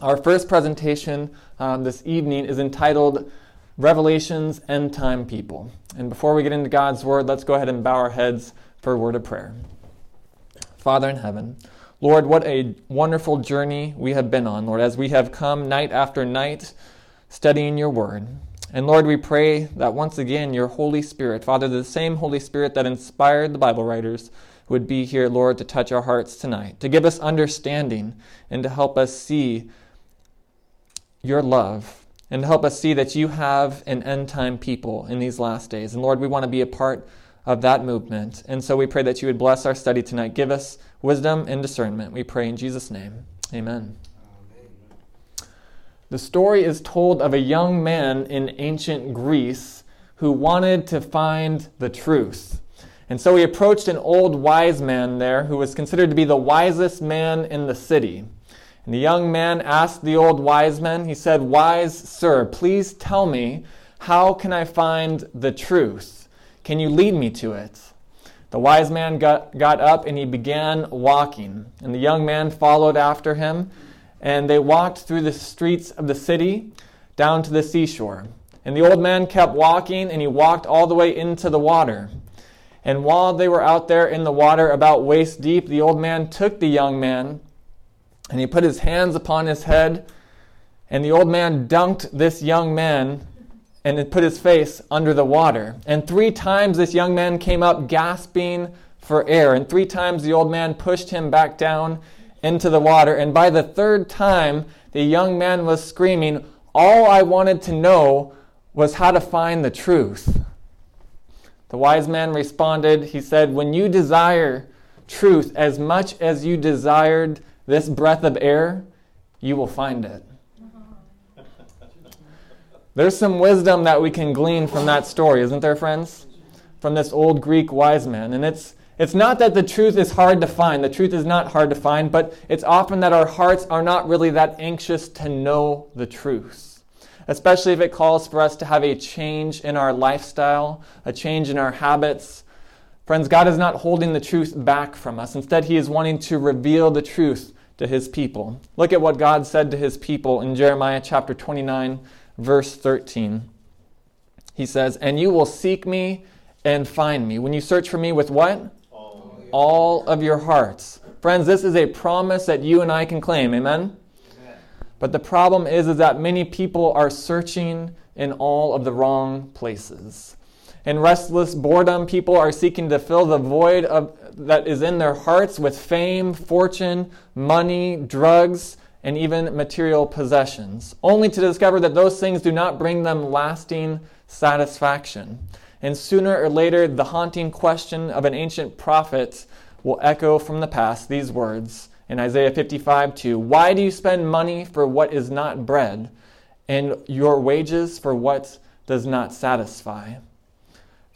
Our first presentation um, this evening is entitled Revelation's End Time People. And before we get into God's Word, let's go ahead and bow our heads for a word of prayer. Father in heaven, Lord, what a wonderful journey we have been on, Lord, as we have come night after night studying your Word. And Lord, we pray that once again your Holy Spirit, Father, the same Holy Spirit that inspired the Bible writers, would be here, Lord, to touch our hearts tonight, to give us understanding and to help us see your love and help us see that you have an end time people in these last days. And Lord, we want to be a part of that movement. And so we pray that you would bless our study tonight. Give us wisdom and discernment. We pray in Jesus' name. Amen. The story is told of a young man in ancient Greece who wanted to find the truth. And so he approached an old wise man there who was considered to be the wisest man in the city. And the young man asked the old wise man, he said, Wise sir, please tell me, how can I find the truth? Can you lead me to it? The wise man got, got up and he began walking. And the young man followed after him. And they walked through the streets of the city down to the seashore. And the old man kept walking and he walked all the way into the water. And while they were out there in the water about waist deep, the old man took the young man and he put his hands upon his head, and the old man dunked this young man and put his face under the water. And three times this young man came up gasping for air, and three times the old man pushed him back down into the water. And by the third time, the young man was screaming, All I wanted to know was how to find the truth. The wise man responded, He said, When you desire truth as much as you desired this breath of air, you will find it. There's some wisdom that we can glean from that story, isn't there, friends? From this old Greek wise man. And it's, it's not that the truth is hard to find. The truth is not hard to find, but it's often that our hearts are not really that anxious to know the truth. Especially if it calls for us to have a change in our lifestyle, a change in our habits. Friends, God is not holding the truth back from us. Instead, He is wanting to reveal the truth to his people. Look at what God said to his people in Jeremiah chapter 29, verse 13. He says, And you will seek me and find me. When you search for me with what? All, All of your hearts. Friends, this is a promise that you and I can claim. Amen? Amen? But the problem is, is that many people are searching in all of the wrong places. In restless boredom, people are seeking to fill the void of, that is in their hearts with fame, fortune, money, drugs, and even material possessions, only to discover that those things do not bring them lasting satisfaction. And sooner or later, the haunting question of an ancient prophet will echo from the past these words in Isaiah 55 2 Why do you spend money for what is not bread, and your wages for what does not satisfy?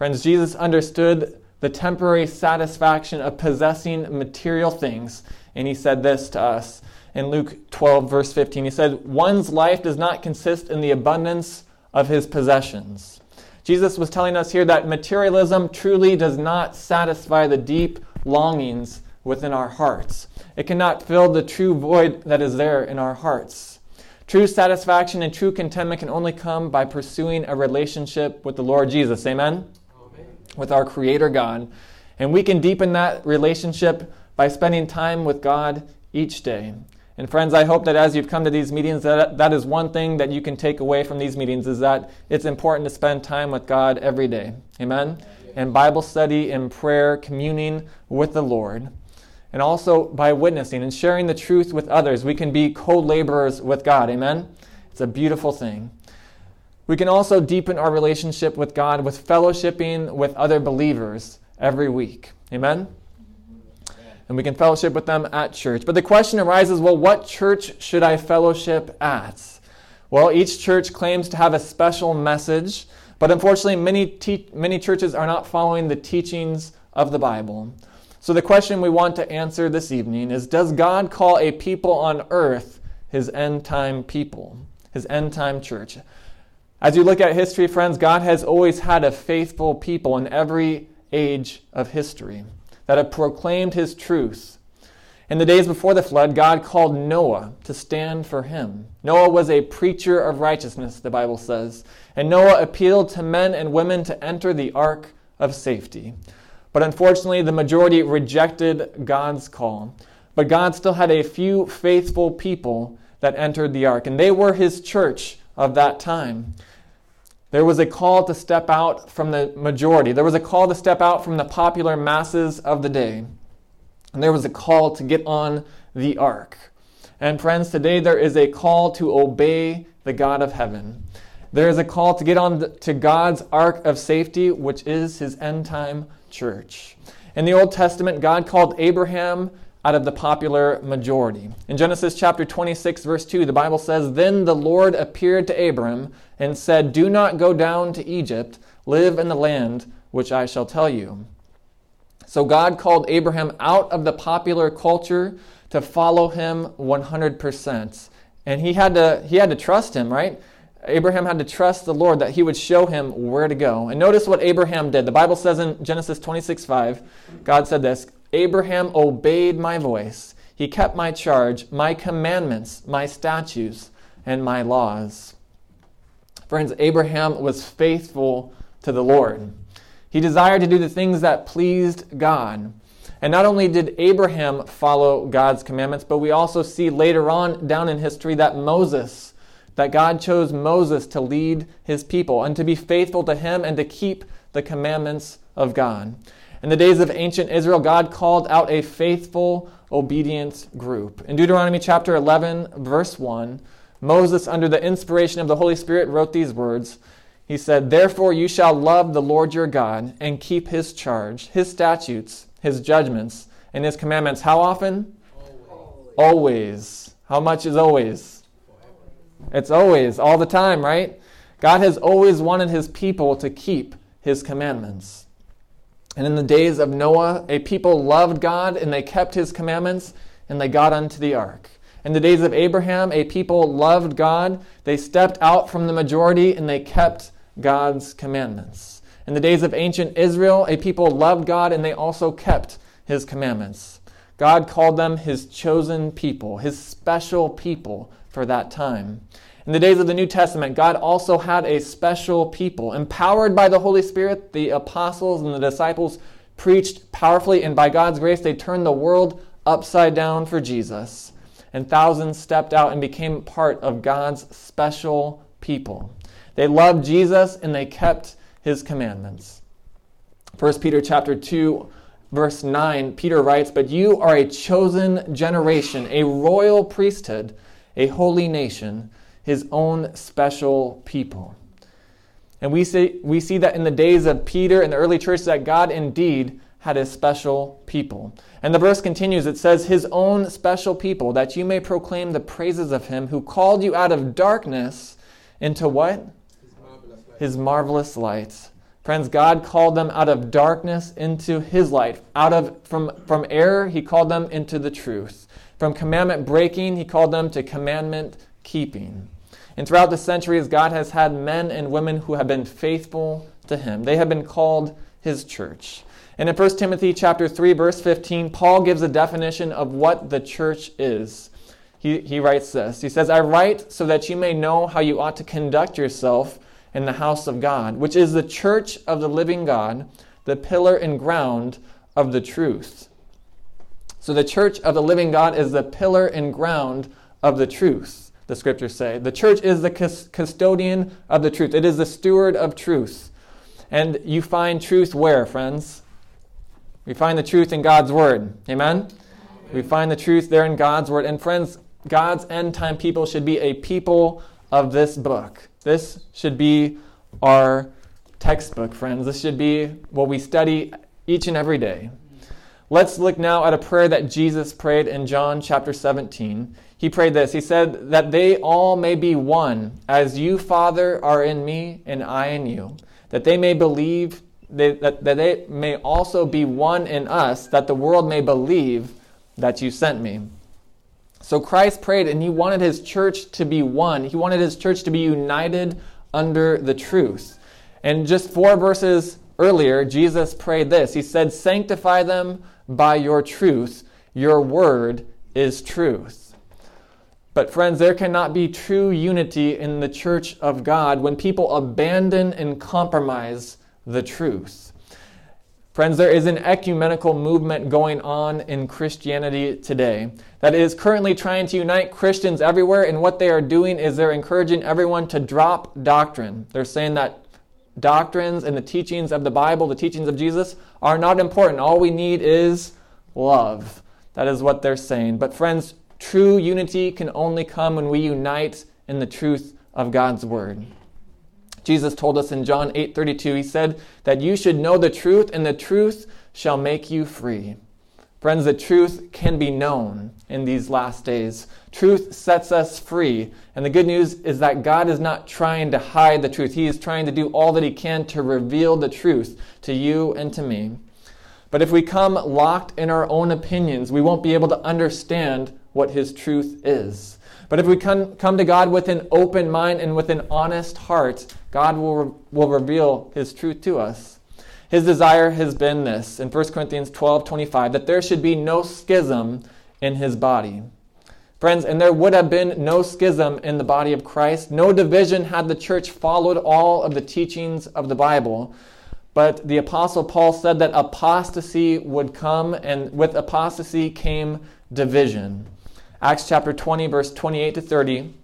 Friends, Jesus understood the temporary satisfaction of possessing material things. And he said this to us in Luke 12, verse 15. He said, One's life does not consist in the abundance of his possessions. Jesus was telling us here that materialism truly does not satisfy the deep longings within our hearts. It cannot fill the true void that is there in our hearts. True satisfaction and true contentment can only come by pursuing a relationship with the Lord Jesus. Amen? With our Creator God. And we can deepen that relationship by spending time with God each day. And friends, I hope that as you've come to these meetings, that, that is one thing that you can take away from these meetings is that it's important to spend time with God every day. Amen? And Bible study and prayer, communing with the Lord. And also by witnessing and sharing the truth with others, we can be co laborers with God. Amen? It's a beautiful thing. We can also deepen our relationship with God with fellowshipping with other believers every week. Amen? And we can fellowship with them at church. But the question arises well, what church should I fellowship at? Well, each church claims to have a special message, but unfortunately, many, te- many churches are not following the teachings of the Bible. So, the question we want to answer this evening is Does God call a people on earth his end time people, his end time church? As you look at history, friends, God has always had a faithful people in every age of history that have proclaimed his truth. In the days before the flood, God called Noah to stand for him. Noah was a preacher of righteousness, the Bible says. And Noah appealed to men and women to enter the ark of safety. But unfortunately, the majority rejected God's call. But God still had a few faithful people that entered the ark, and they were his church of that time. There was a call to step out from the majority. There was a call to step out from the popular masses of the day. And there was a call to get on the ark. And friends, today there is a call to obey the God of heaven. There is a call to get on to God's ark of safety, which is his end time church. In the Old Testament, God called Abraham out of the popular majority. In Genesis chapter 26, verse 2, the Bible says, Then the Lord appeared to Abram and said, Do not go down to Egypt, live in the land which I shall tell you. So God called Abraham out of the popular culture to follow him 100%. And he had to he had to trust him, right? Abraham had to trust the Lord that he would show him where to go. And notice what Abraham did. The Bible says in Genesis 26 5, God said this Abraham obeyed my voice. He kept my charge, my commandments, my statutes, and my laws. Friends, Abraham was faithful to the Lord. He desired to do the things that pleased God. And not only did Abraham follow God's commandments, but we also see later on down in history that Moses, that God chose Moses to lead his people and to be faithful to him and to keep the commandments of God. In the days of ancient Israel, God called out a faithful, obedient group. In Deuteronomy chapter 11, verse 1, Moses, under the inspiration of the Holy Spirit, wrote these words he said, Therefore you shall love the Lord your God and keep his charge, his statutes, his judgments, and his commandments. How often? Always. always. How much is always? It's always, all the time, right? God has always wanted his people to keep his commandments. And in the days of Noah, a people loved God and they kept his commandments and they got unto the ark. In the days of Abraham, a people loved God. They stepped out from the majority and they kept God's commandments. In the days of ancient Israel, a people loved God and they also kept his commandments. God called them his chosen people, his special people for that time. In the days of the New Testament, God also had a special people. Empowered by the Holy Spirit, the apostles and the disciples preached powerfully, and by God's grace, they turned the world upside down for Jesus and thousands stepped out and became part of God's special people. They loved Jesus and they kept his commandments. 1 Peter chapter 2 verse 9 Peter writes, "But you are a chosen generation, a royal priesthood, a holy nation, his own special people." And we see, we see that in the days of Peter and the early church that God indeed had his special people. And the verse continues it says, His own special people, that you may proclaim the praises of him who called you out of darkness into what? His marvelous light. His marvelous light. Friends, God called them out of darkness into his light. Out of from, from error, he called them into the truth. From commandment breaking, he called them to commandment keeping. And throughout the centuries, God has had men and women who have been faithful to him. They have been called his church. And in 1 Timothy chapter 3 verse 15, Paul gives a definition of what the church is. He, he writes this. He says, "I write so that you may know how you ought to conduct yourself in the house of God, which is the church of the living God, the pillar and ground of the truth." So the church of the living God is the pillar and ground of the truth, the scriptures say. The church is the custodian of the truth. It is the steward of truth. And you find truth where, friends? We find the truth in God's Word. Amen? Amen? We find the truth there in God's Word. And friends, God's end time people should be a people of this book. This should be our textbook, friends. This should be what we study each and every day. Let's look now at a prayer that Jesus prayed in John chapter 17. He prayed this He said, That they all may be one, as you, Father, are in me and I in you, that they may believe that, that they may also be one in us, that the world may believe that you sent me. So Christ prayed and he wanted his church to be one. He wanted his church to be united under the truth. And just four verses earlier, Jesus prayed this He said, Sanctify them by your truth. Your word is truth. But, friends, there cannot be true unity in the church of God when people abandon and compromise the truth. Friends, there is an ecumenical movement going on in Christianity today that is currently trying to unite Christians everywhere, and what they are doing is they're encouraging everyone to drop doctrine. They're saying that doctrines and the teachings of the Bible, the teachings of Jesus, are not important. All we need is love. That is what they're saying. But, friends, true unity can only come when we unite in the truth of God's Word. Jesus told us in John 8:32 he said that you should know the truth and the truth shall make you free. Friends, the truth can be known in these last days. Truth sets us free. And the good news is that God is not trying to hide the truth. He is trying to do all that He can to reveal the truth to you and to me. But if we come locked in our own opinions, we won't be able to understand what His truth is. But if we come, come to God with an open mind and with an honest heart, God will, will reveal His truth to us. His desire has been this in 1 Corinthians 12 25, that there should be no schism in His body. Friends, and there would have been no schism in the body of Christ, no division had the church followed all of the teachings of the Bible. But the Apostle Paul said that apostasy would come, and with apostasy came division. Acts chapter 20, verse 28 to 30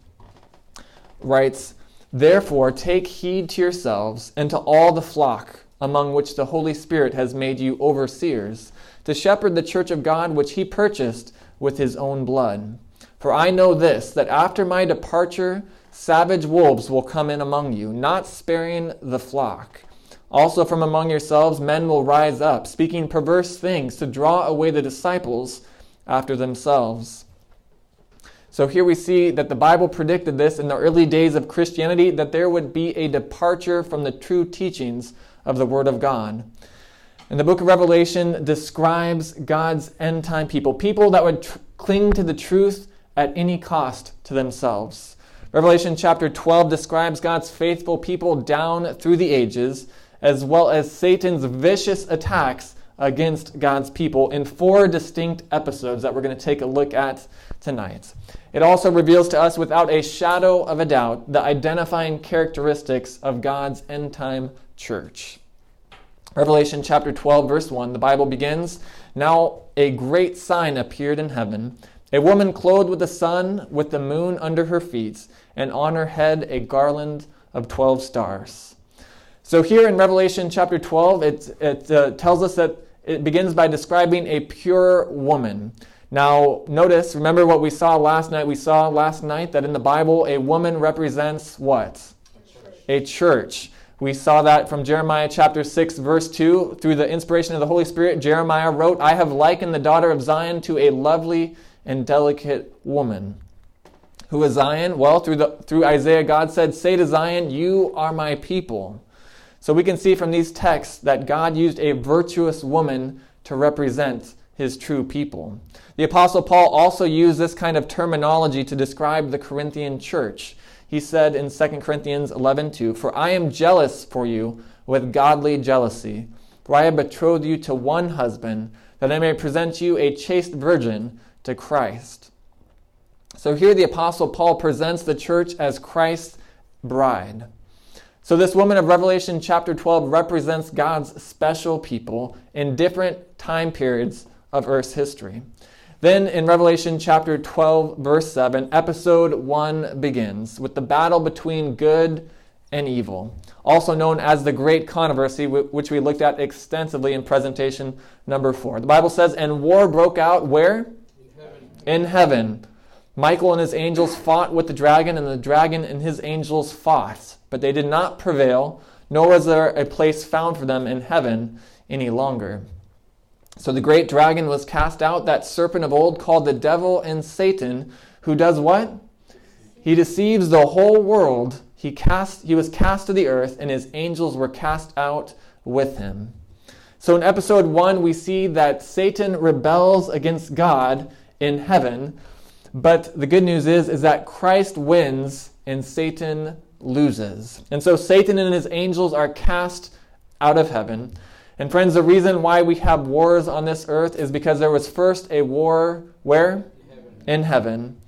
writes, Therefore take heed to yourselves and to all the flock among which the Holy Spirit has made you overseers, to shepherd the church of God which he purchased with his own blood. For I know this, that after my departure, savage wolves will come in among you, not sparing the flock. Also from among yourselves men will rise up, speaking perverse things to draw away the disciples after themselves. So here we see that the Bible predicted this in the early days of Christianity that there would be a departure from the true teachings of the Word of God. And the book of Revelation describes God's end time people, people that would tr- cling to the truth at any cost to themselves. Revelation chapter 12 describes God's faithful people down through the ages, as well as Satan's vicious attacks against God's people in four distinct episodes that we're going to take a look at tonight. It also reveals to us without a shadow of a doubt the identifying characteristics of God's end time church. Revelation chapter 12, verse 1, the Bible begins Now a great sign appeared in heaven a woman clothed with the sun, with the moon under her feet, and on her head a garland of 12 stars. So here in Revelation chapter 12, it, it uh, tells us that it begins by describing a pure woman. Now, notice, remember what we saw last night? We saw last night that in the Bible, a woman represents what? A church. A church. We saw that from Jeremiah chapter 6, verse 2. Through the inspiration of the Holy Spirit, Jeremiah wrote, I have likened the daughter of Zion to a lovely and delicate woman. Who is Zion? Well, through, the, through Isaiah, God said, Say to Zion, You are my people. So we can see from these texts that God used a virtuous woman to represent his true people. The Apostle Paul also used this kind of terminology to describe the Corinthian church. He said in 2 Corinthians 11:2, "For I am jealous for you with godly jealousy, for I have betrothed you to one husband, that I may present you a chaste virgin to Christ." So here the Apostle Paul presents the church as Christ's bride. So, this woman of Revelation chapter 12 represents God's special people in different time periods of Earth's history. Then in Revelation chapter 12, verse 7, episode 1 begins with the battle between good and evil, also known as the Great Controversy, which we looked at extensively in presentation number 4. The Bible says, And war broke out where? In heaven. In heaven. Michael and his angels fought with the dragon, and the dragon and his angels fought, but they did not prevail, nor was there a place found for them in heaven any longer. So the great dragon was cast out, that serpent of old called the devil and Satan, who does what? He deceives the whole world. He cast he was cast to the earth and his angels were cast out with him. So in episode 1 we see that Satan rebels against God in heaven, but the good news is is that Christ wins and Satan loses. And so Satan and his angels are cast out of heaven. And friends, the reason why we have wars on this earth is because there was first a war where? In heaven.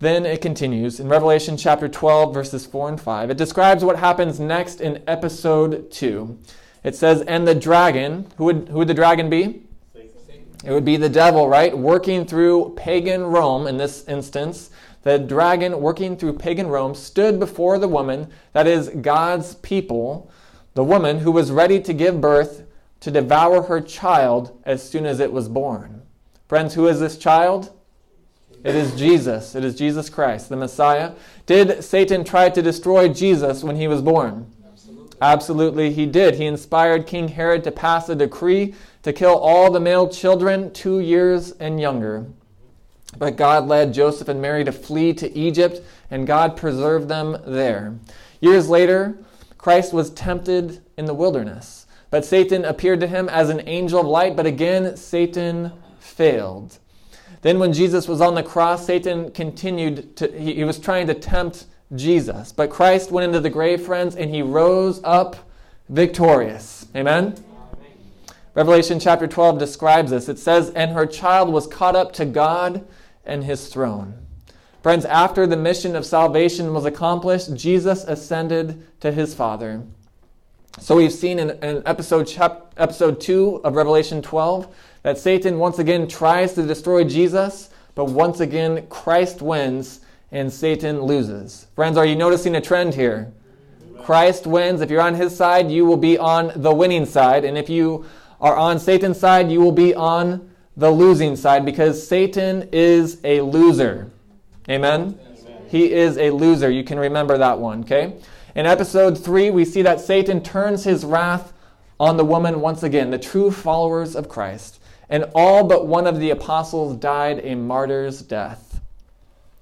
Then it continues in Revelation chapter 12, verses 4 and 5. It describes what happens next in episode 2. It says, And the dragon, who would, who would the dragon be? It would be the devil, right? Working through pagan Rome in this instance. The dragon, working through pagan Rome, stood before the woman, that is God's people, the woman who was ready to give birth to devour her child as soon as it was born. Friends, who is this child? It is Jesus. It is Jesus Christ, the Messiah. Did Satan try to destroy Jesus when he was born? Absolutely. Absolutely, he did. He inspired King Herod to pass a decree to kill all the male children two years and younger. But God led Joseph and Mary to flee to Egypt, and God preserved them there. Years later, Christ was tempted in the wilderness. But Satan appeared to him as an angel of light, but again, Satan failed. Then, when Jesus was on the cross, Satan continued to, he, he was trying to tempt Jesus. But Christ went into the grave, friends, and he rose up victorious. Amen? Revelation chapter 12 describes this. It says, And her child was caught up to God and his throne. Friends, after the mission of salvation was accomplished, Jesus ascended to his Father. So we've seen in, in episode, chap, episode 2 of Revelation 12 that Satan once again tries to destroy Jesus, but once again Christ wins and Satan loses. Friends, are you noticing a trend here? Christ wins. If you're on his side, you will be on the winning side. And if you are on Satan's side, you will be on the losing side because Satan is a loser. Amen? Amen? He is a loser. You can remember that one, okay? In episode 3, we see that Satan turns his wrath on the woman once again, the true followers of Christ and all but one of the apostles died a martyr's death.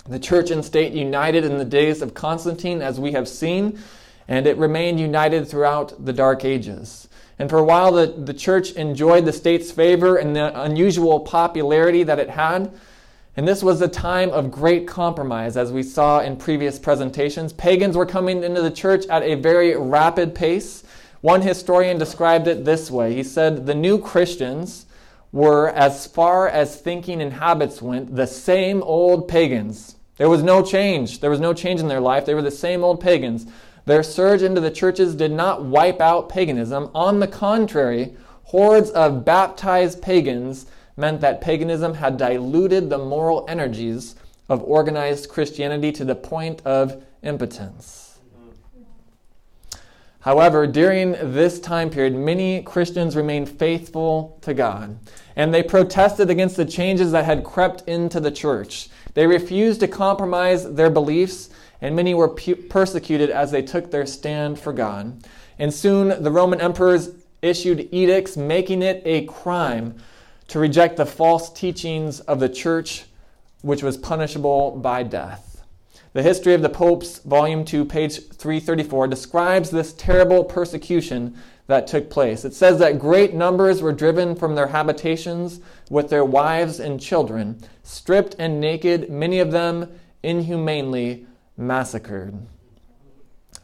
The church and state united in the days of Constantine, as we have seen, and it remained united throughout the Dark Ages. And for a while, the, the church enjoyed the state's favor and the unusual popularity that it had. And this was a time of great compromise, as we saw in previous presentations. Pagans were coming into the church at a very rapid pace. One historian described it this way He said, The new Christians were, as far as thinking and habits went, the same old pagans. There was no change. There was no change in their life. They were the same old pagans. Their surge into the churches did not wipe out paganism. On the contrary, hordes of baptized pagans meant that paganism had diluted the moral energies of organized Christianity to the point of impotence. However, during this time period, many Christians remained faithful to God, and they protested against the changes that had crept into the church. They refused to compromise their beliefs, and many were persecuted as they took their stand for God. And soon the Roman emperors issued edicts making it a crime to reject the false teachings of the church, which was punishable by death. The History of the Popes, Volume 2, page 334, describes this terrible persecution that took place. It says that great numbers were driven from their habitations with their wives and children, stripped and naked, many of them inhumanely massacred.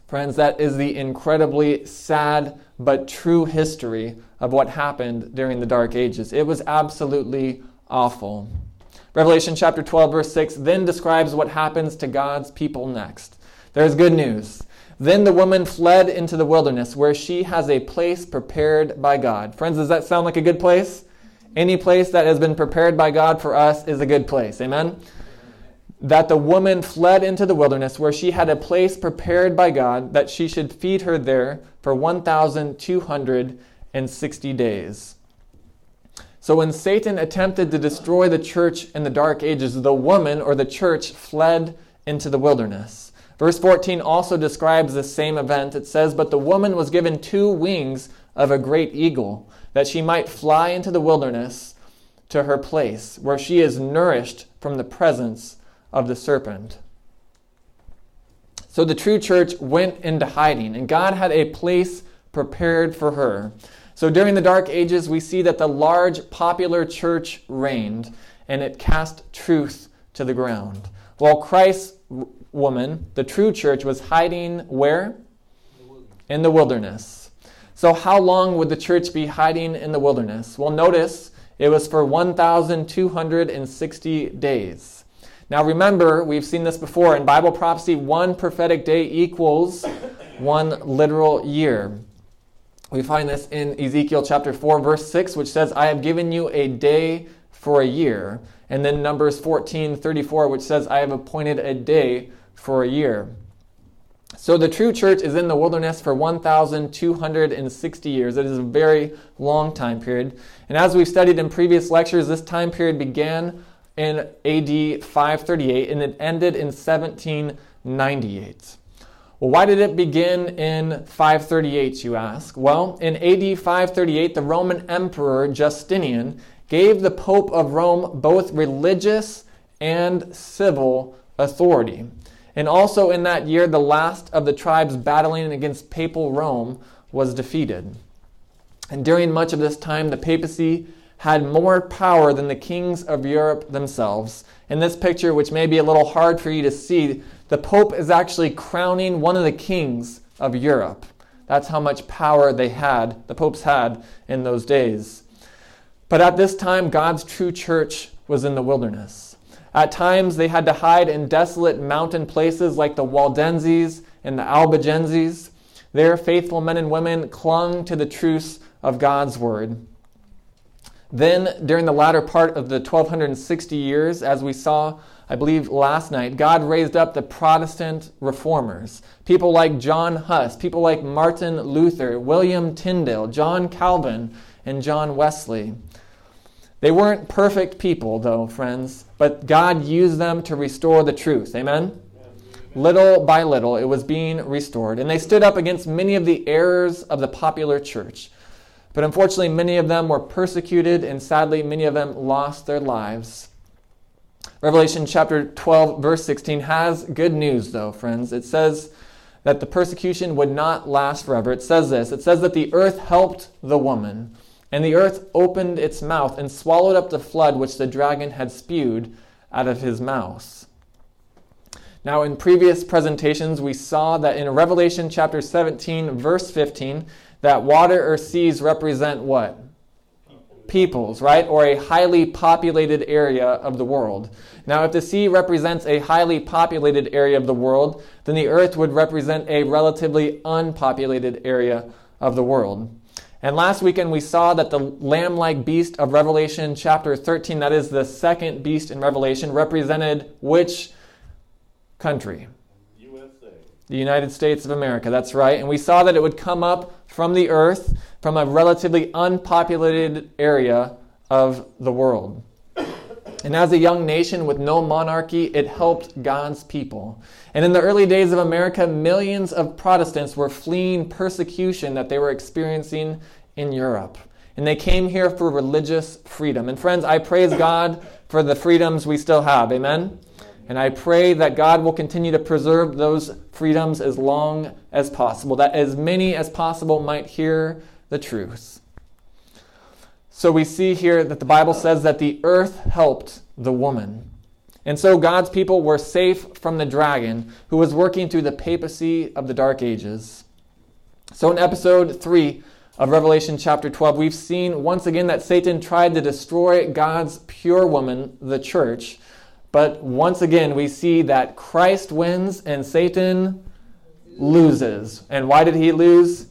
Friends, that is the incredibly sad but true history of what happened during the Dark Ages. It was absolutely awful. Revelation chapter 12, verse 6 then describes what happens to God's people next. There's good news. Then the woman fled into the wilderness where she has a place prepared by God. Friends, does that sound like a good place? Any place that has been prepared by God for us is a good place. Amen? That the woman fled into the wilderness where she had a place prepared by God that she should feed her there for 1,260 days. So when Satan attempted to destroy the church in the dark ages, the woman or the church fled into the wilderness. Verse 14 also describes the same event. It says, But the woman was given two wings of a great eagle, that she might fly into the wilderness to her place, where she is nourished from the presence of the serpent. So the true church went into hiding, and God had a place prepared for her. So during the Dark Ages, we see that the large popular church reigned and it cast truth to the ground. While Christ's woman, the true church, was hiding where? In the wilderness. So, how long would the church be hiding in the wilderness? Well, notice it was for 1,260 days. Now, remember, we've seen this before in Bible prophecy one prophetic day equals one literal year. We find this in Ezekiel chapter 4, verse 6, which says, I have given you a day for a year. And then Numbers 14, 34, which says, I have appointed a day for a year. So the true church is in the wilderness for 1,260 years. It is a very long time period. And as we've studied in previous lectures, this time period began in AD 538 and it ended in 1798. Well, why did it begin in 538, you ask? Well, in AD 538, the Roman Emperor Justinian gave the Pope of Rome both religious and civil authority. And also in that year, the last of the tribes battling against papal Rome was defeated. And during much of this time, the papacy had more power than the kings of Europe themselves. In this picture, which may be a little hard for you to see, the Pope is actually crowning one of the kings of Europe. That's how much power they had, the popes had in those days. But at this time, God's true church was in the wilderness. At times, they had to hide in desolate mountain places like the Waldenses and the Albigenses. Their faithful men and women clung to the truths of God's word. Then, during the latter part of the 1260 years, as we saw, I believe, last night, God raised up the Protestant reformers. People like John Huss, people like Martin Luther, William Tyndale, John Calvin, and John Wesley. They weren't perfect people, though, friends, but God used them to restore the truth. Amen? Little by little, it was being restored. And they stood up against many of the errors of the popular church. But unfortunately, many of them were persecuted, and sadly, many of them lost their lives. Revelation chapter 12, verse 16 has good news, though, friends. It says that the persecution would not last forever. It says this it says that the earth helped the woman. And the earth opened its mouth and swallowed up the flood which the dragon had spewed out of his mouth. Now, in previous presentations, we saw that in Revelation chapter 17, verse 15, that water or seas represent what? Peoples, right? Or a highly populated area of the world. Now, if the sea represents a highly populated area of the world, then the earth would represent a relatively unpopulated area of the world. And last weekend we saw that the lamb like beast of Revelation chapter 13, that is the second beast in Revelation, represented which country? USA. The United States of America, that's right. And we saw that it would come up from the earth, from a relatively unpopulated area of the world. And as a young nation with no monarchy, it helped God's people. And in the early days of America, millions of Protestants were fleeing persecution that they were experiencing in Europe. And they came here for religious freedom. And friends, I praise God for the freedoms we still have. Amen? And I pray that God will continue to preserve those freedoms as long as possible, that as many as possible might hear the truth. So we see here that the Bible says that the earth helped the woman. And so God's people were safe from the dragon who was working through the papacy of the Dark Ages. So in episode 3 of Revelation chapter 12, we've seen once again that Satan tried to destroy God's pure woman, the church. But once again, we see that Christ wins and Satan loses. And why did he lose?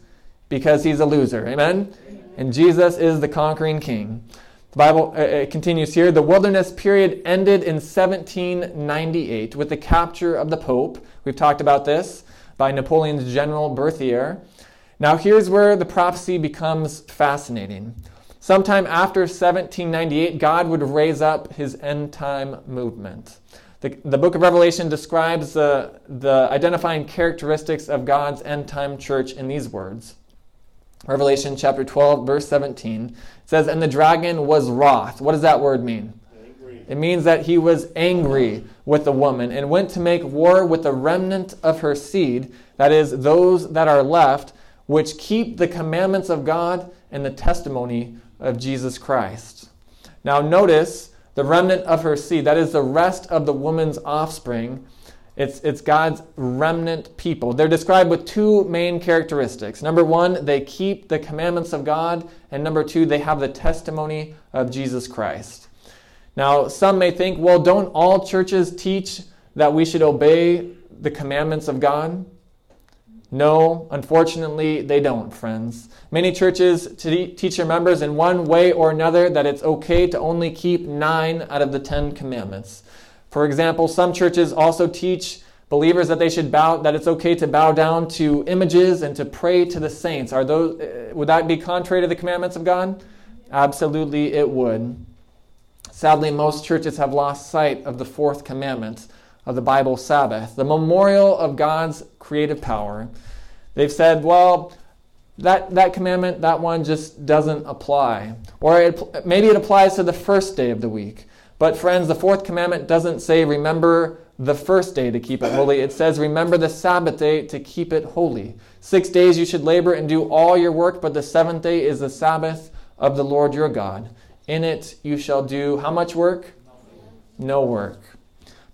Because he's a loser. Amen? and Jesus is the conquering king. The Bible uh, uh continues here. The wilderness period ended in 1798 with the capture of the Pope. We've talked about this by Napoleon's general Berthier. Now, here's where the prophecy becomes fascinating. Sometime after 1798, God would raise up his end time movement. The, the book of Revelation describes the, the identifying characteristics of God's end time church in these words Revelation chapter 12, verse 17. Says, And the dragon was wroth. What does that word mean? Angry. It means that he was angry with the woman and went to make war with the remnant of her seed, that is, those that are left, which keep the commandments of God and the testimony of Jesus Christ. Now, notice the remnant of her seed, that is, the rest of the woman's offspring, It's, it's God's remnant people. They're described with two main characteristics. Number one, they keep the commandments of God, and number two, they have the testimony of Jesus Christ. Now, some may think, well, don't all churches teach that we should obey the commandments of God? No, unfortunately, they don't, friends. Many churches teach their members in one way or another that it's okay to only keep nine out of the Ten Commandments. For example, some churches also teach believers that they should bow, that it's okay to bow down to images and to pray to the saints. Are those, uh, would that be contrary to the commandments of God? Absolutely, it would. Sadly, most churches have lost sight of the fourth commandment of the Bible Sabbath, the memorial of God's creative power. They've said, well, that, that commandment, that one just doesn't apply. Or it, maybe it applies to the first day of the week. But, friends, the fourth commandment doesn't say, remember the first day to keep it holy. It says, remember the Sabbath day to keep it holy. Six days you should labor and do all your work, but the seventh day is the Sabbath of the Lord your God. In it you shall do how much work? No work.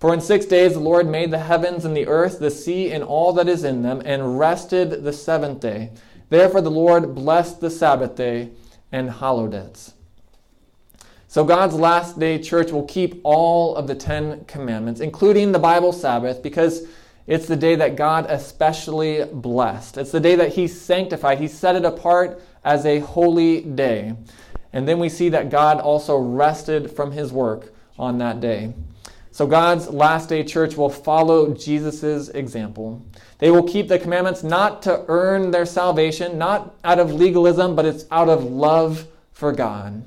For in six days the Lord made the heavens and the earth, the sea, and all that is in them, and rested the seventh day. Therefore the Lord blessed the Sabbath day and hallowed it. So God's last day church will keep all of the Ten Commandments, including the Bible Sabbath, because it's the day that God especially blessed. It's the day that He sanctified. He set it apart as a holy day. And then we see that God also rested from His work on that day. So God's last day church will follow Jesus' example. They will keep the commandments not to earn their salvation, not out of legalism, but it's out of love for God.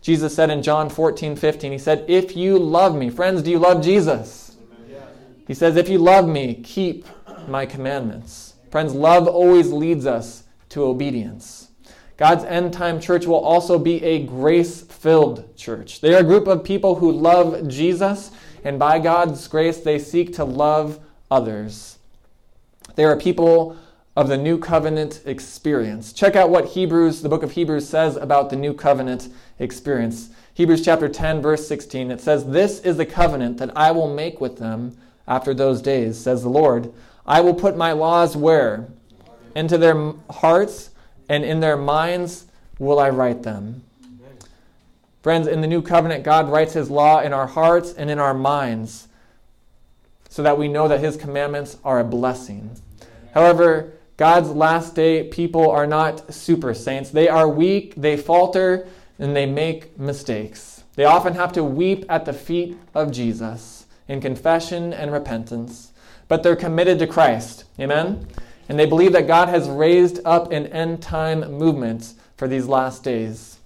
Jesus said in John 14, 15, He said, If you love me, friends, do you love Jesus? He says, If you love me, keep my commandments. Friends, love always leads us to obedience. God's end time church will also be a grace filled church. They are a group of people who love Jesus, and by God's grace, they seek to love others. They are people of the new covenant experience. Check out what Hebrews, the book of Hebrews, says about the new covenant experience. Hebrews chapter 10, verse 16, it says, This is the covenant that I will make with them after those days, says the Lord. I will put my laws where? Into their hearts, and in their minds will I write them. Friends, in the new covenant, God writes his law in our hearts and in our minds so that we know that his commandments are a blessing. However, God's last day people are not super saints. They are weak, they falter, and they make mistakes. They often have to weep at the feet of Jesus in confession and repentance, but they're committed to Christ. Amen? And they believe that God has raised up an end time movement for these last days.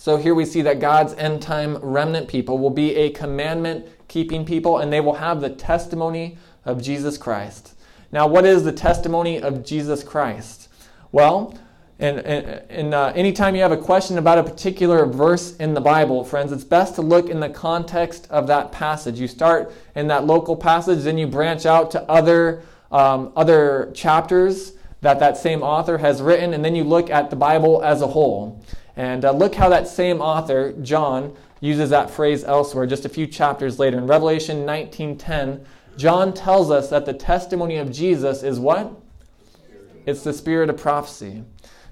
So here we see that God's end time remnant people will be a commandment keeping people, and they will have the testimony of Jesus Christ. Now, what is the testimony of Jesus Christ? Well, and, and, and uh, anytime you have a question about a particular verse in the Bible, friends, it's best to look in the context of that passage. You start in that local passage, then you branch out to other, um, other chapters that that same author has written, and then you look at the Bible as a whole. And uh, look how that same author, John, uses that phrase elsewhere just a few chapters later. In Revelation 19:10, John tells us that the testimony of Jesus is what? It's the spirit of prophecy.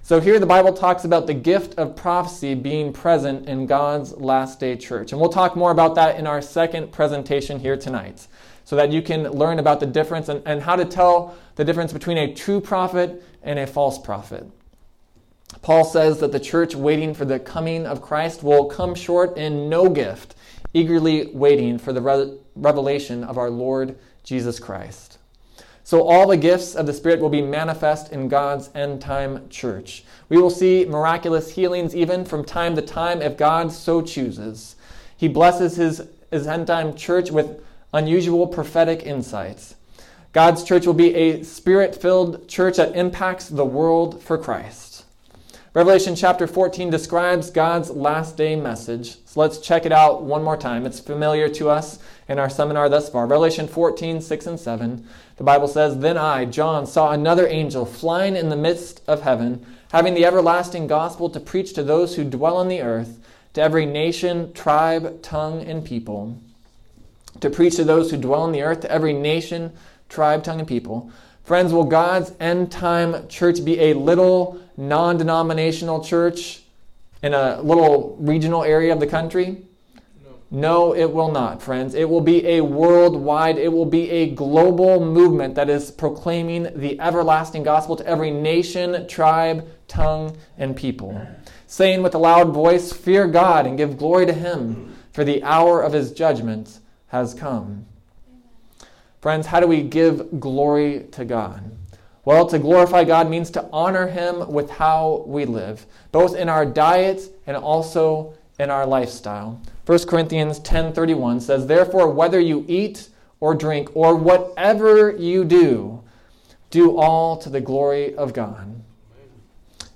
So here the Bible talks about the gift of prophecy being present in God's last day church. And we'll talk more about that in our second presentation here tonight so that you can learn about the difference and, and how to tell the difference between a true prophet and a false prophet. Paul says that the church waiting for the coming of Christ will come short in no gift, eagerly waiting for the re- revelation of our Lord Jesus Christ. So, all the gifts of the Spirit will be manifest in God's end time church. We will see miraculous healings even from time to time if God so chooses. He blesses his, his end time church with unusual prophetic insights. God's church will be a spirit filled church that impacts the world for Christ. Revelation chapter 14 describes God's last day message. So let's check it out one more time. It's familiar to us in our seminar thus far. Revelation 14, 6 and 7. The Bible says, Then I, John, saw another angel flying in the midst of heaven, having the everlasting gospel to preach to those who dwell on the earth, to every nation, tribe, tongue, and people. to preach to those who dwell on the earth, to every nation, tribe, tongue, and people. Friends, will God's end time church be a little non denominational church in a little regional area of the country? No, it will not, friends. It will be a worldwide, it will be a global movement that is proclaiming the everlasting gospel to every nation, tribe, tongue, and people. Saying with a loud voice, Fear God and give glory to Him, for the hour of His judgment has come. Friends, how do we give glory to God? Well, to glorify God means to honor Him with how we live, both in our diet and also in our lifestyle. 1 Corinthians 10:31 says, "Therefore whether you eat or drink or whatever you do, do all to the glory of God."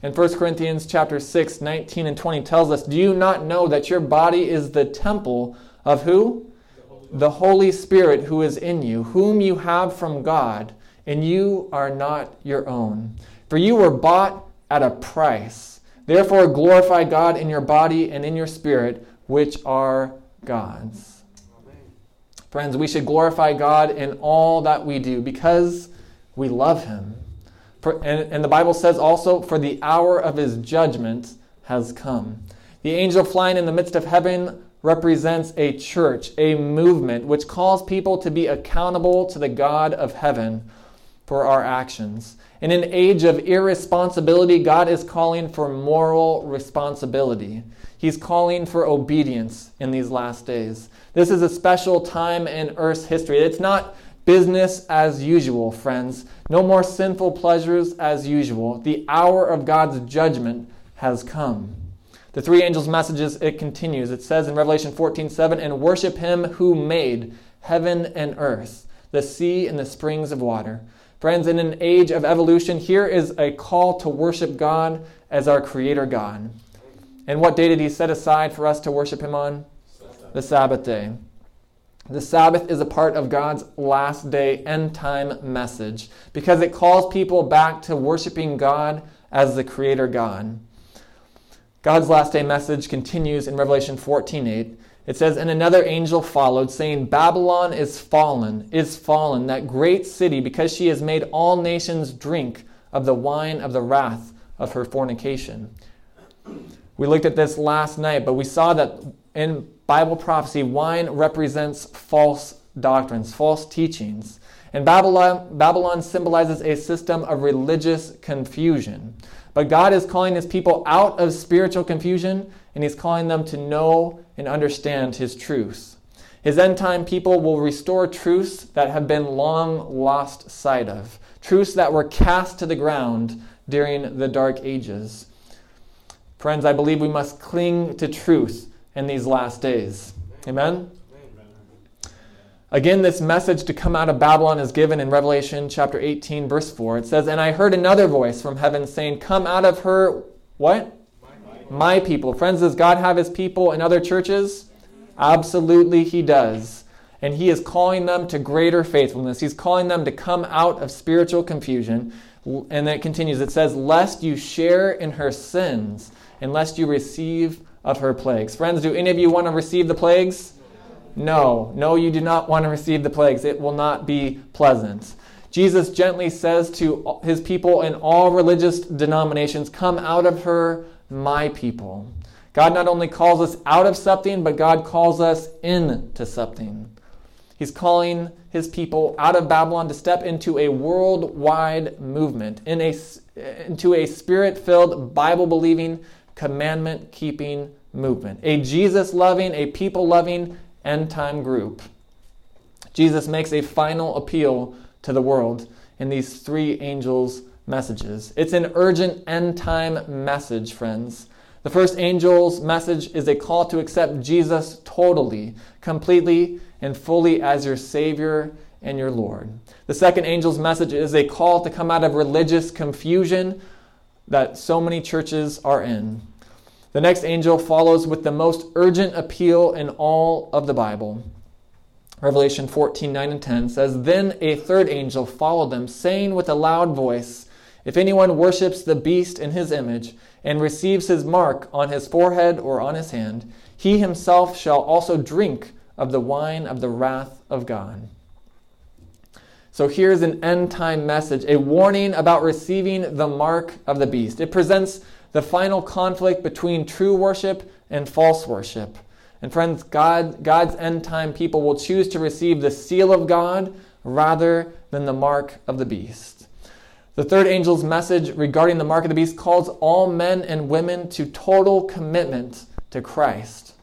And 1 Corinthians chapter 6, 19 and 20 tells us, "Do you not know that your body is the temple of who? The Holy Spirit who is in you, whom you have from God, and you are not your own. For you were bought at a price. Therefore glorify God in your body and in your spirit, which are God's. Friends, we should glorify God in all that we do because we love Him. For, and, and the Bible says also, for the hour of His judgment has come. The angel flying in the midst of heaven represents a church, a movement which calls people to be accountable to the God of heaven for our actions. In an age of irresponsibility, God is calling for moral responsibility. He's calling for obedience in these last days. This is a special time in Earth's history. It's not business as usual, friends. No more sinful pleasures as usual. The hour of God's judgment has come. The three angels' messages, it continues. It says in Revelation 14 7, and worship him who made heaven and earth, the sea and the springs of water. Friends, in an age of evolution, here is a call to worship God as our Creator God. And what day did he set aside for us to worship him on? The Sabbath day. The Sabbath is a part of God's last day end time message because it calls people back to worshiping God as the creator God. God's last day message continues in Revelation 14:8. It says, And another angel followed, saying, Babylon is fallen, is fallen, that great city, because she has made all nations drink of the wine of the wrath of her fornication. We looked at this last night, but we saw that in Bible prophecy, wine represents false doctrines, false teachings. And Babylon, Babylon symbolizes a system of religious confusion. But God is calling his people out of spiritual confusion, and he's calling them to know and understand his truths. His end time people will restore truths that have been long lost sight of, truths that were cast to the ground during the dark ages. Friends, I believe we must cling to truth in these last days. Amen? Again, this message to come out of Babylon is given in Revelation chapter 18, verse 4. It says, And I heard another voice from heaven saying, Come out of her, what? My people. Friends, does God have his people in other churches? Absolutely, he does. And he is calling them to greater faithfulness. He's calling them to come out of spiritual confusion. And then it continues. It says, Lest you share in her sins unless you receive of her plagues. Friends, do any of you want to receive the plagues? No. No, you do not want to receive the plagues. It will not be pleasant. Jesus gently says to his people in all religious denominations, Come out of her, my people. God not only calls us out of something, but God calls us into something. He's calling his people out of Babylon to step into a worldwide movement, in a, into a spirit filled, Bible believing, commandment keeping movement, a Jesus loving, a people loving end time group. Jesus makes a final appeal to the world in these three angels' messages. It's an urgent end time message, friends. The first angel's message is a call to accept Jesus totally, completely, and fully as your Savior and your Lord. The second angel's message is a call to come out of religious confusion that so many churches are in. The next angel follows with the most urgent appeal in all of the Bible. Revelation 14 9 and 10 says, Then a third angel followed them, saying with a loud voice, If anyone worships the beast in his image, and receives his mark on his forehead or on his hand, he himself shall also drink of the wine of the wrath of God. So here's an end time message, a warning about receiving the mark of the beast. It presents the final conflict between true worship and false worship. And friends, God, God's end time people will choose to receive the seal of God rather than the mark of the beast. The third angel's message regarding the mark of the beast calls all men and women to total commitment to Christ.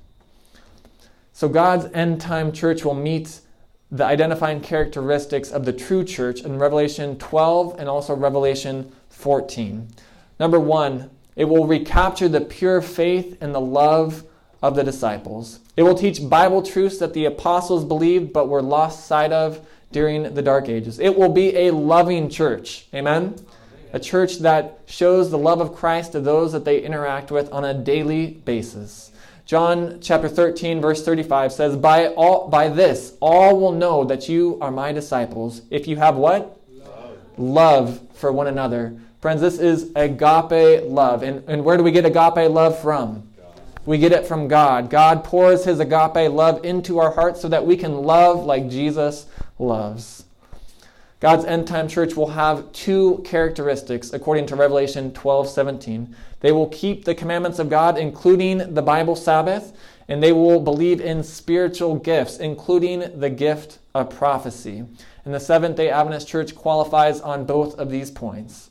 So God's end time church will meet the identifying characteristics of the true church in Revelation 12 and also Revelation 14. Number one, it will recapture the pure faith and the love of the disciples. It will teach Bible truths that the apostles believed but were lost sight of during the dark ages. It will be a loving church. Amen? A church that shows the love of Christ to those that they interact with on a daily basis. John chapter 13 verse 35 says, "By all by this all will know that you are my disciples if you have what? Love, love for one another." Friends, this is agape love. And, and where do we get agape love from? We get it from God. God pours his agape love into our hearts so that we can love like Jesus loves. God's end time church will have two characteristics according to Revelation 12 17. They will keep the commandments of God, including the Bible Sabbath, and they will believe in spiritual gifts, including the gift of prophecy. And the Seventh day Adventist Church qualifies on both of these points.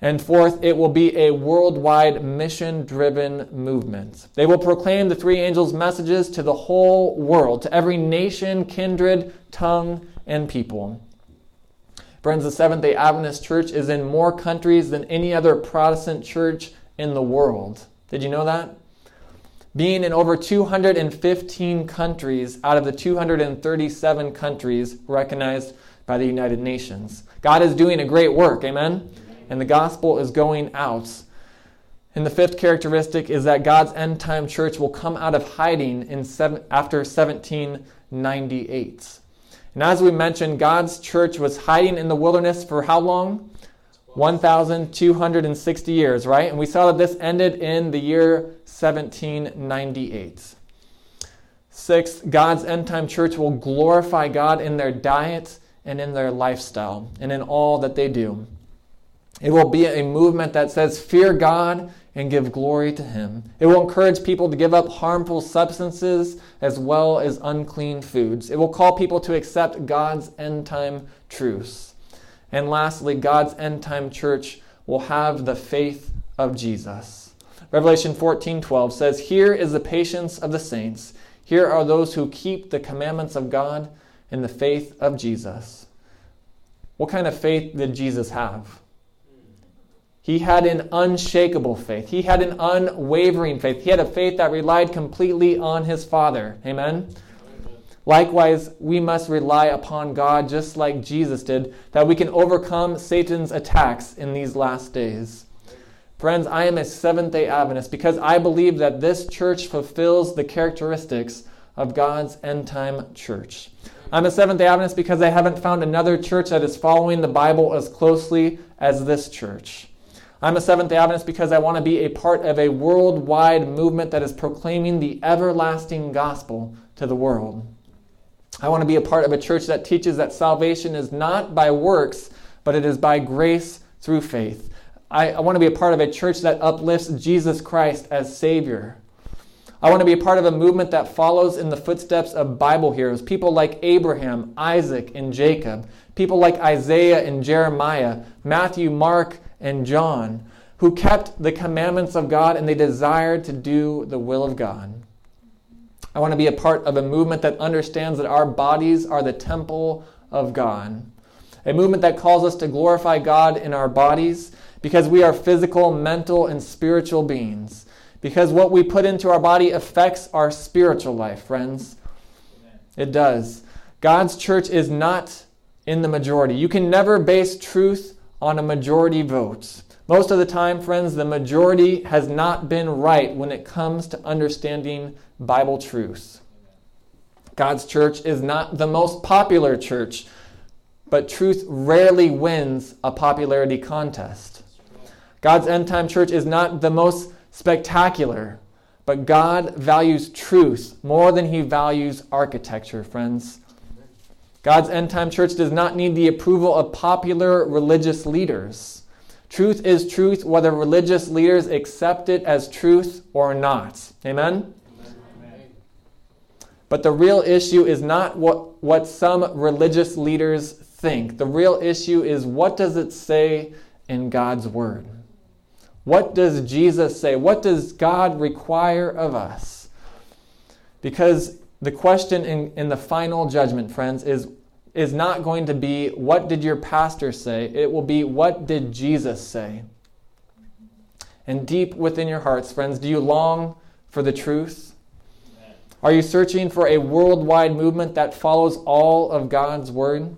And fourth, it will be a worldwide mission driven movement. They will proclaim the three angels' messages to the whole world, to every nation, kindred, tongue, and people. Friends, the Seventh day Adventist Church is in more countries than any other Protestant church in the world. Did you know that? Being in over 215 countries out of the 237 countries recognized by the United Nations. God is doing a great work, amen? And the gospel is going out. And the fifth characteristic is that God's end time church will come out of hiding in seven, after 1798. And as we mentioned, God's church was hiding in the wilderness for how long? 1,260 years, right? And we saw that this ended in the year 1798. Sixth, God's end time church will glorify God in their diet and in their lifestyle and in all that they do. It will be a movement that says, Fear God and give glory to Him. It will encourage people to give up harmful substances as well as unclean foods. It will call people to accept God's end time truths. And lastly, God's end time church will have the faith of Jesus. Revelation 14:12 says, "Here is the patience of the saints. Here are those who keep the commandments of God and the faith of Jesus." What kind of faith did Jesus have? He had an unshakable faith. He had an unwavering faith. He had a faith that relied completely on his Father. Amen. Likewise, we must rely upon God just like Jesus did, that we can overcome Satan's attacks in these last days. Friends, I am a Seventh day Adventist because I believe that this church fulfills the characteristics of God's end time church. I'm a Seventh day Adventist because I haven't found another church that is following the Bible as closely as this church. I'm a Seventh day Adventist because I want to be a part of a worldwide movement that is proclaiming the everlasting gospel to the world. I want to be a part of a church that teaches that salvation is not by works, but it is by grace through faith. I, I, want to be a part of a church that uplifts Jesus Christ as Savior. I want to be a part of a movement that follows in the footsteps of Bible heroes, people like Abraham, Isaac, and Jacob, people like Isaiah and Jeremiah, Matthew, Mark, and John, who kept the commandments of God and they desired to do the will of God. I want to be a part of a movement that understands that our bodies are the temple of God. A movement that calls us to glorify God in our bodies because we are physical, mental, and spiritual beings. Because what we put into our body affects our spiritual life, friends. It does. God's church is not in the majority. You can never base truth on a majority vote. Most of the time, friends, the majority has not been right when it comes to understanding Bible truths. God's church is not the most popular church, but truth rarely wins a popularity contest. God's end time church is not the most spectacular, But God values truth more than he values architecture, friends. God's end time church does not need the approval of popular religious leaders. Truth is truth, whether religious leaders accept it as truth or not. Amen? Amen? But the real issue is not what, what some religious leaders think. The real issue is what does it say in God's Word? What does Jesus say? What does God require of us? Because the question in, in the final judgment, friends, is, is not going to be, What did your pastor say? It will be, What did Jesus say? And deep within your hearts, friends, do you long for the truth? Are you searching for a worldwide movement that follows all of God's word?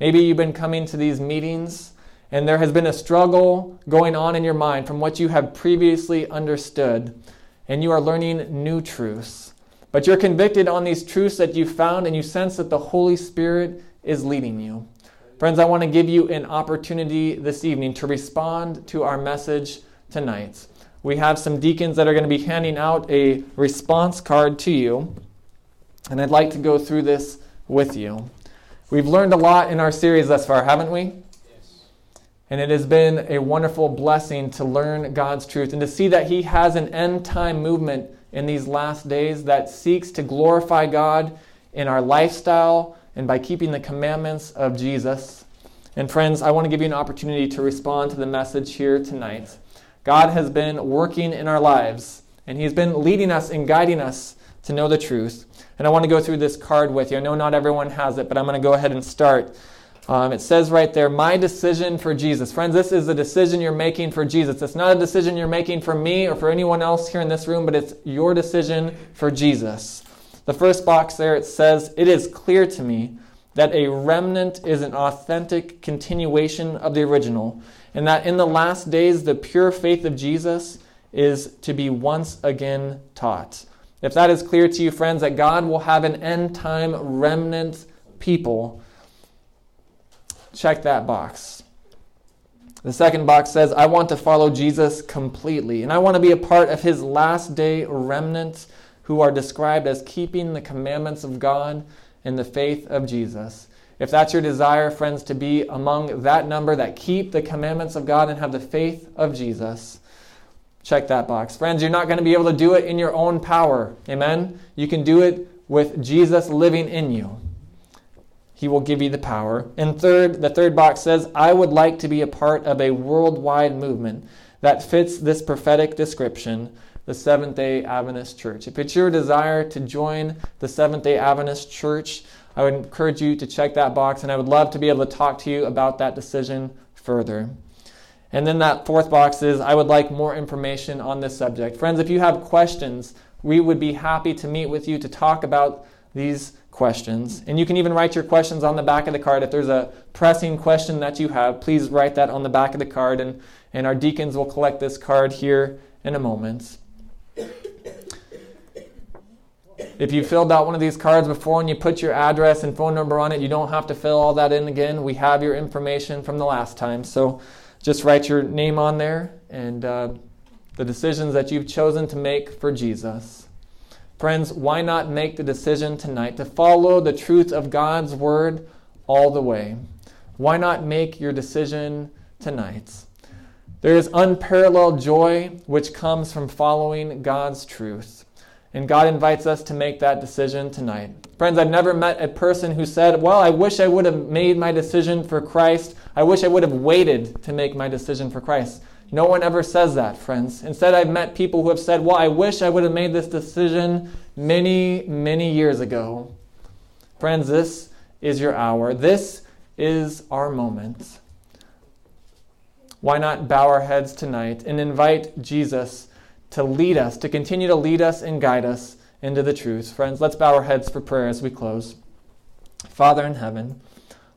Maybe you've been coming to these meetings and there has been a struggle going on in your mind from what you have previously understood, and you are learning new truths. But you're convicted on these truths that you found, and you sense that the Holy Spirit is leading you. Friends, I want to give you an opportunity this evening to respond to our message tonight. We have some deacons that are going to be handing out a response card to you, and I'd like to go through this with you. We've learned a lot in our series thus far, haven't we? And it has been a wonderful blessing to learn God's truth and to see that He has an end time movement in these last days that seeks to glorify God in our lifestyle and by keeping the commandments of Jesus. And friends, I want to give you an opportunity to respond to the message here tonight. God has been working in our lives, and He's been leading us and guiding us to know the truth. And I want to go through this card with you. I know not everyone has it, but I'm going to go ahead and start. Um, it says right there, my decision for Jesus. Friends, this is a decision you're making for Jesus. It's not a decision you're making for me or for anyone else here in this room, but it's your decision for Jesus. The first box there, it says, It is clear to me that a remnant is an authentic continuation of the original, and that in the last days, the pure faith of Jesus is to be once again taught. If that is clear to you, friends, that God will have an end time remnant people Check that box. The second box says, I want to follow Jesus completely, and I want to be a part of his last day remnant who are described as keeping the commandments of God and the faith of Jesus. If that's your desire, friends, to be among that number that keep the commandments of God and have the faith of Jesus, check that box. Friends, you're not going to be able to do it in your own power. Amen? You can do it with Jesus living in you. He will give you the power. And third, the third box says, I would like to be a part of a worldwide movement that fits this prophetic description, the Seventh day Adventist Church. If it's your desire to join the Seventh day Adventist Church, I would encourage you to check that box, and I would love to be able to talk to you about that decision further. And then that fourth box is I would like more information on this subject. Friends, if you have questions, we would be happy to meet with you to talk about these questions. And you can even write your questions on the back of the card. If there's a pressing question that you have, please write that on the back of the card, and, and our deacons will collect this card here in a moment. If you filled out one of these cards before and you put your address and phone number on it, you don't have to fill all that in again. We have your information from the last time. So just write your name on there and uh, the decisions that you've chosen to make for Jesus. Friends, why not make the decision tonight to follow the truth of God's word all the way? Why not make your decision tonight? There is unparalleled joy which comes from following God's truth. And God invites us to make that decision tonight. Friends, I've never met a person who said, Well, I wish I would have made my decision for Christ. I wish I would have waited to make my decision for Christ. No one ever says that, friends. Instead, I've met people who have said, Well, I wish I would have made this decision many, many years ago. Friends, this is your hour. This is our moment. Why not bow our heads tonight and invite Jesus to lead us, to continue to lead us and guide us into the truth? Friends, let's bow our heads for prayer as we close. Father in heaven,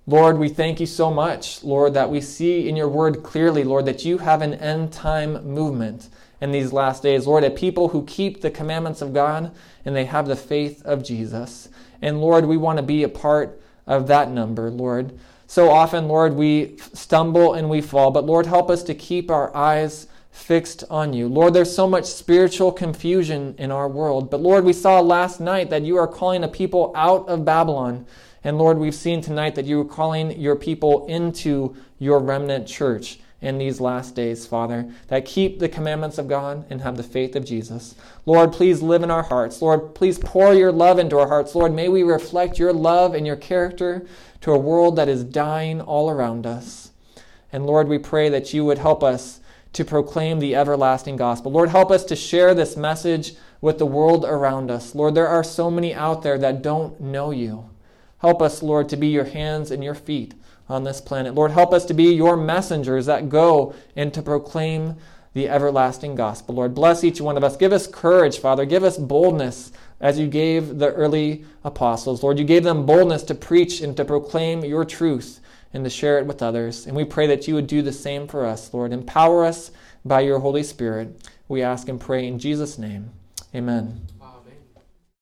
Lord, we thank you so much, Lord, that we see in your word clearly, Lord, that you have an end time movement in these last days. Lord, a people who keep the commandments of God and they have the faith of Jesus. And Lord, we want to be a part of that number, Lord. So often, Lord, we stumble and we fall, but Lord, help us to keep our eyes fixed on you. Lord, there's so much spiritual confusion in our world. But Lord, we saw last night that you are calling a people out of Babylon. And Lord, we've seen tonight that you are calling your people into your remnant church in these last days, Father, that keep the commandments of God and have the faith of Jesus. Lord, please live in our hearts. Lord, please pour your love into our hearts. Lord, may we reflect your love and your character to a world that is dying all around us. And Lord, we pray that you would help us to proclaim the everlasting gospel. Lord, help us to share this message with the world around us. Lord, there are so many out there that don't know you. Help us, Lord, to be your hands and your feet on this planet. Lord, help us to be your messengers that go and to proclaim the everlasting gospel. Lord, bless each one of us. Give us courage, Father. Give us boldness as you gave the early apostles. Lord, you gave them boldness to preach and to proclaim your truth and to share it with others. And we pray that you would do the same for us, Lord. Empower us by your Holy Spirit. We ask and pray in Jesus' name. Amen.